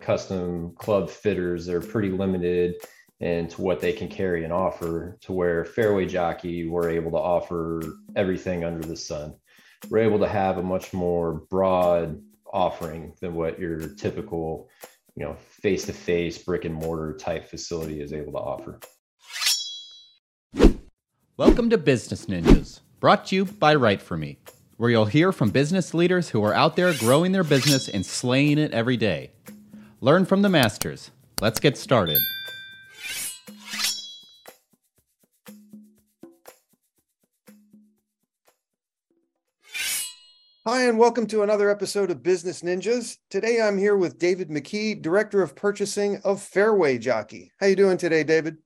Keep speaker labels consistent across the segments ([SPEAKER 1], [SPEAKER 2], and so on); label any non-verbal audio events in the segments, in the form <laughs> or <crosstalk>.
[SPEAKER 1] custom club fitters they're pretty limited and to what they can carry and offer to where fairway jockey we're able to offer everything under the sun. We're able to have a much more broad offering than what your typical you know face-to-face brick and mortar type facility is able to offer.
[SPEAKER 2] Welcome to business ninjas brought to you by WriteForMe where you'll hear from business leaders who are out there growing their business and slaying it every day learn from the masters let's get started
[SPEAKER 3] Hi, and welcome to another episode of Business Ninjas. Today I'm here with David McKee, Director of Purchasing of Fairway Jockey. How you doing today, David?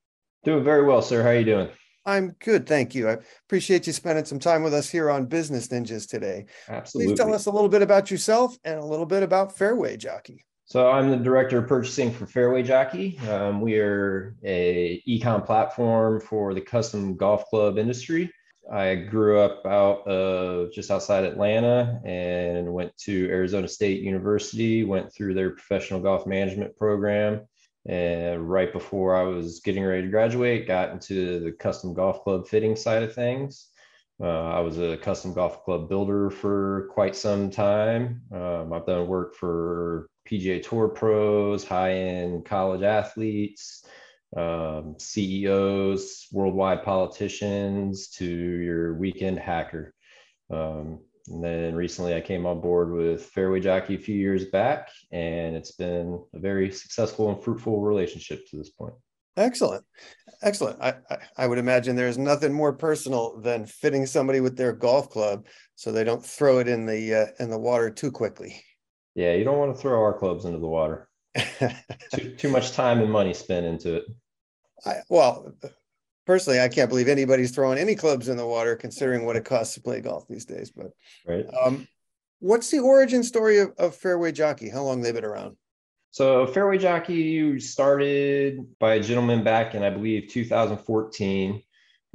[SPEAKER 1] Doing very well, sir. How are you doing?
[SPEAKER 3] I'm good, thank you. I appreciate you spending some time with us here on Business Ninjas today.
[SPEAKER 1] Absolutely.
[SPEAKER 3] Please tell us a little bit about yourself and a little bit about Fairway Jockey.
[SPEAKER 1] So I'm the director of purchasing for Fairway Jockey. Um, we are a ecom platform for the custom golf club industry. I grew up out of just outside Atlanta and went to Arizona State University, went through their professional golf management program. And right before I was getting ready to graduate, got into the custom golf club fitting side of things. Uh, I was a custom golf club builder for quite some time. Um, I've done work for PGA Tour pros, high end college athletes, um, CEOs, worldwide politicians to your weekend hacker. Um, and then recently I came on board with Fairway Jockey a few years back, and it's been a very successful and fruitful relationship to this point.
[SPEAKER 3] Excellent. Excellent. I, I, I, would imagine there's nothing more personal than fitting somebody with their golf club so they don't throw it in the uh, in the water too quickly.
[SPEAKER 1] Yeah, you don't want to throw our clubs into the water. <laughs> too, too much time and money spent into it.
[SPEAKER 3] I, well, personally, I can't believe anybody's throwing any clubs in the water, considering what it costs to play golf these days. But
[SPEAKER 1] right.
[SPEAKER 3] Um, what's the origin story of, of Fairway Jockey? How long they've been around?
[SPEAKER 1] So Fairway Jockey started by a gentleman back in, I believe, 2014.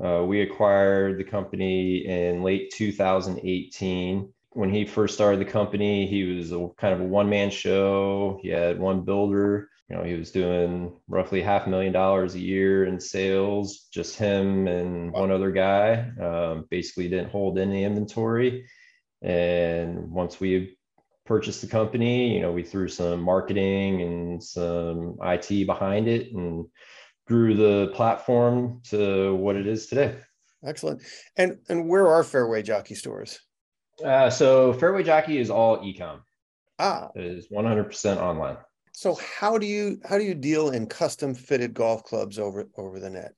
[SPEAKER 1] Uh, we acquired the company in late 2018. When he first started the company, he was a kind of a one-man show. He had one builder you know, he was doing roughly half a million dollars a year in sales, just him and one other guy. Um, basically, didn't hold any inventory. And once we purchased the company, you know, we threw some marketing and some IT behind it and grew the platform to what it is today.
[SPEAKER 3] Excellent. And and where are Fairway Jockey stores?
[SPEAKER 1] Uh, so Fairway Jockey is all ecom.
[SPEAKER 3] Ah,
[SPEAKER 1] it is 100% online.
[SPEAKER 3] So how do you how do you deal in custom fitted golf clubs over over the net?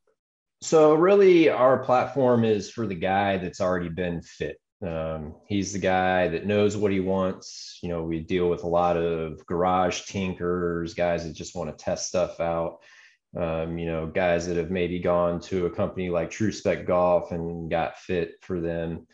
[SPEAKER 1] So really, our platform is for the guy that's already been fit. Um, he's the guy that knows what he wants. You know, we deal with a lot of garage tinkers, guys that just want to test stuff out. Um, you know, guys that have maybe gone to a company like True Spec Golf and got fit for them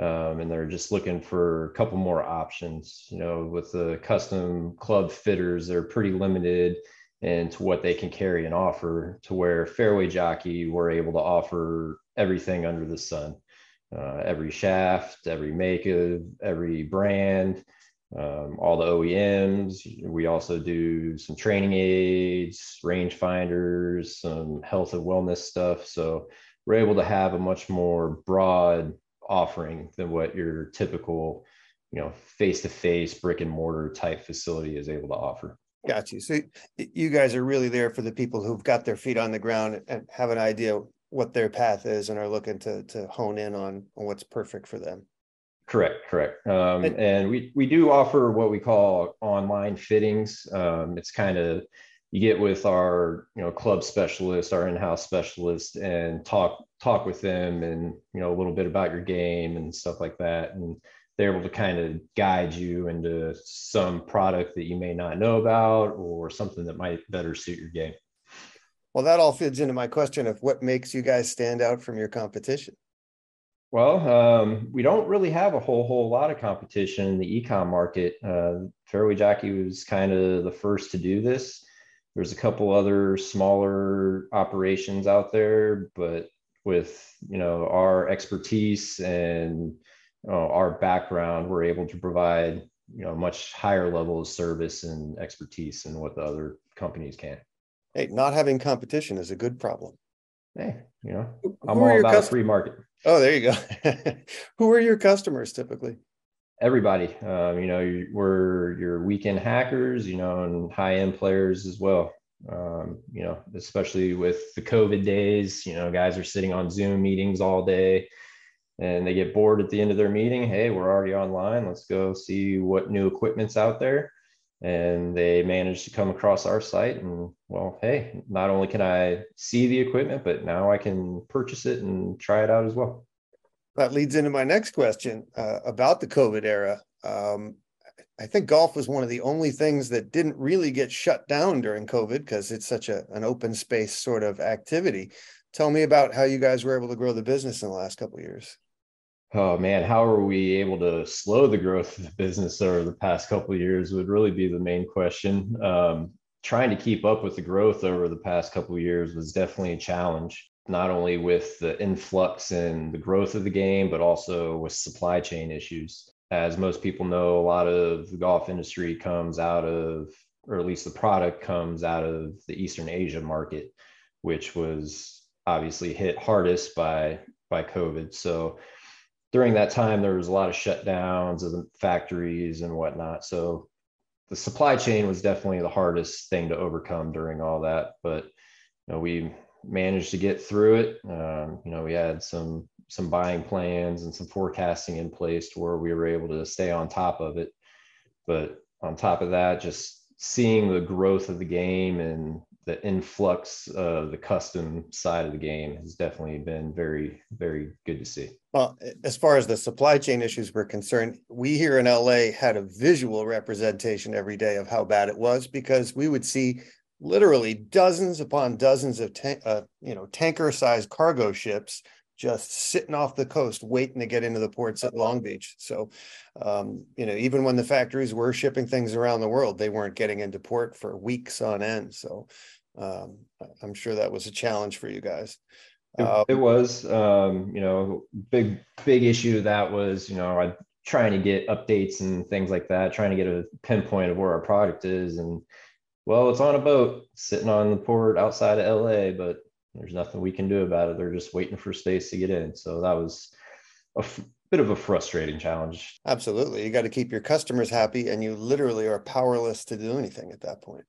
[SPEAKER 1] um, and they're just looking for a couple more options. You know, with the custom club fitters, they're pretty limited into what they can carry and offer. To where fairway jockey, we're able to offer everything under the sun, uh, every shaft, every make of every brand. Um, all the OEMs. We also do some training aids, range finders, some health and wellness stuff. So we're able to have a much more broad offering than what your typical you know face-to-face brick and mortar type facility is able to offer.
[SPEAKER 3] Got you. So you guys are really there for the people who've got their feet on the ground and have an idea what their path is and are looking to to hone in on, on what's perfect for them.
[SPEAKER 1] Correct correct. Um, and, and, we we do offer what we call online fittings. Um, it's kind of you get with our you know club specialist our in-house specialist and talk talk with them and you know a little bit about your game and stuff like that. And they're able to kind of guide you into some product that you may not know about or something that might better suit your game.
[SPEAKER 3] Well that all fits into my question of what makes you guys stand out from your competition.
[SPEAKER 1] Well um, we don't really have a whole whole lot of competition in the ecom market. Uh, fairway jockey was kind of the first to do this there's a couple other smaller operations out there but with you know our expertise and uh, our background we're able to provide you know much higher level of service and expertise than what the other companies can.
[SPEAKER 3] Hey, not having competition is a good problem.
[SPEAKER 1] Hey, you know, I'm all about a free market.
[SPEAKER 3] Oh, there you go. <laughs> Who are your customers typically?
[SPEAKER 1] Everybody, um, you know, we're your weekend hackers, you know, and high end players as well. Um, you know, especially with the COVID days, you know, guys are sitting on Zoom meetings all day and they get bored at the end of their meeting. Hey, we're already online. Let's go see what new equipment's out there. And they managed to come across our site. And well, hey, not only can I see the equipment, but now I can purchase it and try it out as well.
[SPEAKER 3] That leads into my next question uh, about the COVID era. Um, I think golf was one of the only things that didn't really get shut down during COVID because it's such a, an open space sort of activity. Tell me about how you guys were able to grow the business in the last couple years.
[SPEAKER 1] Oh man, how are we able to slow the growth of the business over the past couple years would really be the main question. Um, trying to keep up with the growth over the past couple years was definitely a challenge not only with the influx and the growth of the game, but also with supply chain issues as most people know, a lot of the golf industry comes out of, or at least the product comes out of the Eastern Asia market, which was obviously hit hardest by by COVID. So during that time, there was a lot of shutdowns of the factories and whatnot. So the supply chain was definitely the hardest thing to overcome during all that. But you know, we managed to get through it. Um, you know, we had some some buying plans and some forecasting in place to where we were able to stay on top of it. But on top of that, just seeing the growth of the game and the influx of the custom side of the game has definitely been very, very good to see.
[SPEAKER 3] Well, as far as the supply chain issues were concerned, we here in LA had a visual representation every day of how bad it was because we would see literally dozens upon dozens of uh, you know tanker-sized cargo ships just sitting off the coast waiting to get into the ports at Long Beach. So, um, you know, even when the factories were shipping things around the world, they weren't getting into port for weeks on end. So, um, I'm sure that was a challenge for you guys.
[SPEAKER 1] It, um, it was, um, you know, big big issue that was, you know, trying to get updates and things like that, trying to get a pinpoint of where our product is, and well, it's on a boat sitting on the port outside of LA, but there's nothing we can do about it. They're just waiting for space to get in. So that was a f- bit of a frustrating challenge.
[SPEAKER 3] Absolutely. You got to keep your customers happy, and you literally are powerless to do anything at that point.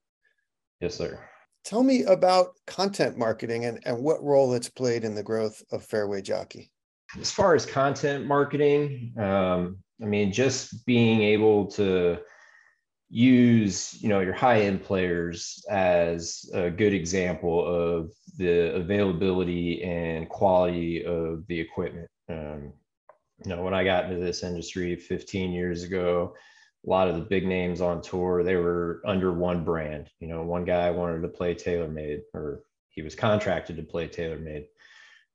[SPEAKER 1] Yes, sir.
[SPEAKER 3] Tell me about content marketing and, and what role it's played in the growth of Fairway Jockey.
[SPEAKER 1] As far as content marketing, um, I mean, just being able to use you know your high end players as a good example of the availability and quality of the equipment. Um, you know when i got into this industry 15 years ago a lot of the big names on tour they were under one brand. You know one guy wanted to play TaylorMade or he was contracted to play TaylorMade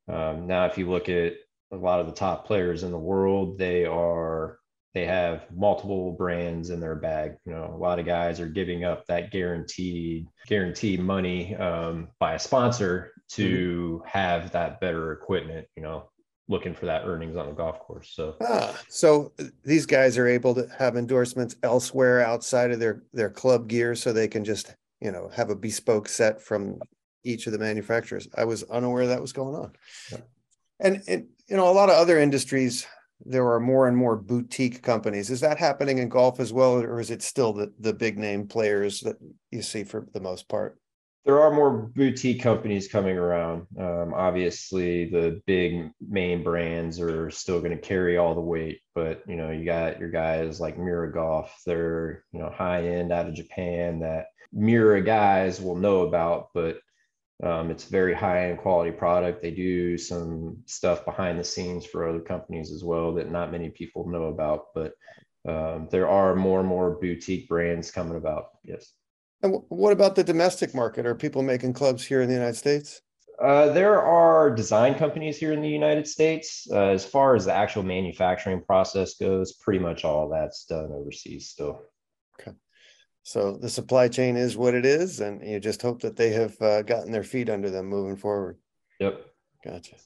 [SPEAKER 1] um, now if you look at a lot of the top players in the world they are they have multiple brands in their bag. You know, a lot of guys are giving up that guaranteed guaranteed money um, by a sponsor to mm-hmm. have that better equipment. You know, looking for that earnings on the golf course. So,
[SPEAKER 3] ah, so these guys are able to have endorsements elsewhere outside of their their club gear, so they can just you know have a bespoke set from each of the manufacturers. I was unaware that was going on. And you know, a lot of other industries there are more and more boutique companies. Is that happening in golf as well, or is it still the, the big name players that you see for the most part?
[SPEAKER 1] There are more boutique companies coming around. Um, obviously, the big main brands are still going to carry all the weight, but you know, you got your guys like Miura Golf. They're you know high end out of Japan that Mira guys will know about, but um, it's very high end quality product. They do some stuff behind the scenes for other companies as well that not many people know about, but um, there are more and more boutique brands coming about. Yes.
[SPEAKER 3] And what about the domestic market? Are people making clubs here in the United States?
[SPEAKER 1] Uh, there are design companies here in the United States. Uh, as far as the actual manufacturing process goes, pretty much all that's done overseas still.
[SPEAKER 3] So the supply chain is what it is, and you just hope that they have uh, gotten their feet under them moving forward.
[SPEAKER 1] Yep.
[SPEAKER 3] Gotcha.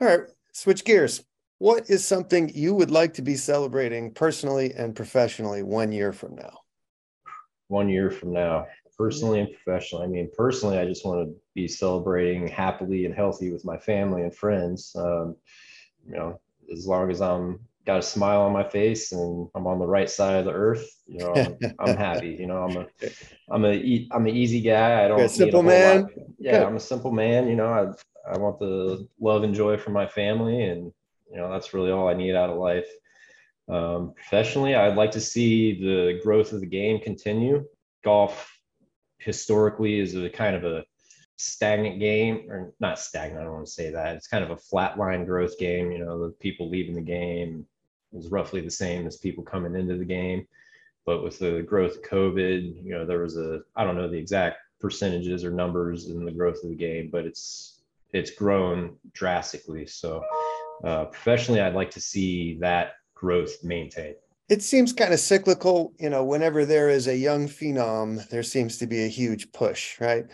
[SPEAKER 3] All right, switch gears. what is something you would like to be celebrating personally and professionally one year from now?
[SPEAKER 1] One year from now, personally and professionally. I mean, personally, I just want to be celebrating happily and healthy with my family and friends. Um, you know, as long as I'm got a smile on my face and I'm on the right side of the earth, you know, I'm, I'm happy. You know, I'm a, I'm a, I'm an easy guy. I don't.
[SPEAKER 3] Simple man.
[SPEAKER 1] Lot. Yeah. I'm a simple man. You know, I, I want the love and joy from my family, and you know, that's really all I need out of life. Um, professionally, I'd like to see the growth of the game continue. Golf historically is a kind of a stagnant game or not stagnant. I don't want to say that. It's kind of a flatline growth game. You know, the people leaving the game is roughly the same as people coming into the game. But with the growth of COVID, you know, there was a I don't know the exact percentages or numbers in the growth of the game, but it's it's grown drastically. So uh, professionally, I'd like to see that growth maintained.
[SPEAKER 3] It seems kind of cyclical. You know, whenever there is a young phenom, there seems to be a huge push, right?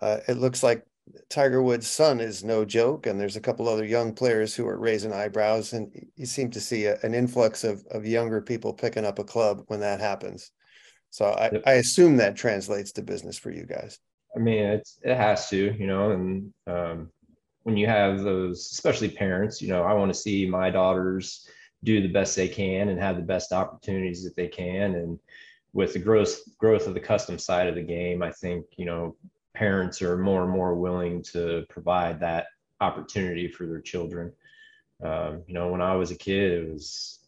[SPEAKER 3] Uh, it looks like Tiger Woods' son is no joke, and there's a couple other young players who are raising eyebrows, and you seem to see a, an influx of of younger people picking up a club when that happens. So I, yep. I assume that translates to business for you guys.
[SPEAKER 1] I mean, it's it has to, you know, and um, when you have those, especially parents, you know, I want to see my daughters do the best they can and have the best opportunities that they can. And with the growth growth of the custom side of the game, I think you know parents are more and more willing to provide that opportunity for their children. Um, you know, when I was a kid, it was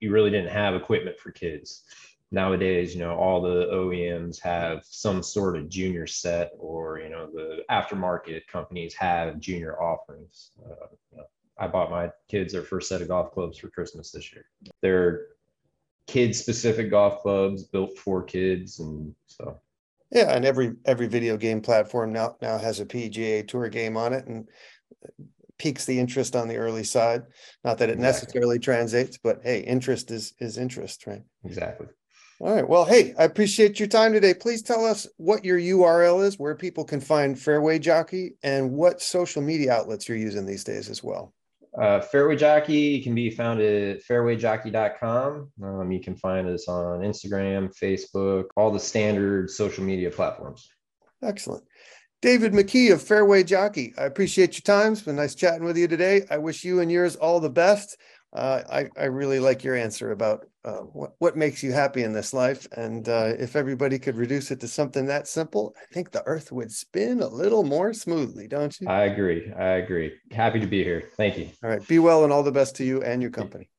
[SPEAKER 1] you really didn't have equipment for kids. Nowadays, you know, all the OEMs have some sort of junior set, or you know, the aftermarket companies have junior offerings. Uh, you know, I bought my kids their first set of golf clubs for Christmas this year. They're kid specific golf clubs built for kids, and so
[SPEAKER 3] yeah, and every every video game platform now now has a PGA Tour game on it, and piques the interest on the early side. Not that it exactly. necessarily translates, but hey, interest is is interest, right?
[SPEAKER 1] Exactly.
[SPEAKER 3] All right. Well, hey, I appreciate your time today. Please tell us what your URL is, where people can find Fairway Jockey, and what social media outlets you're using these days as well.
[SPEAKER 1] Uh, Fairway Jockey can be found at fairwayjockey.com. Um, you can find us on Instagram, Facebook, all the standard social media platforms.
[SPEAKER 3] Excellent. David McKee of Fairway Jockey. I appreciate your time. It's been nice chatting with you today. I wish you and yours all the best uh, I, I really like your answer about uh, what, what makes you happy in this life. And uh, if everybody could reduce it to something that simple, I think the earth would spin a little more smoothly, don't you?
[SPEAKER 1] I agree. I agree. Happy to be here. Thank you.
[SPEAKER 3] All right. Be well and all the best to you and your company.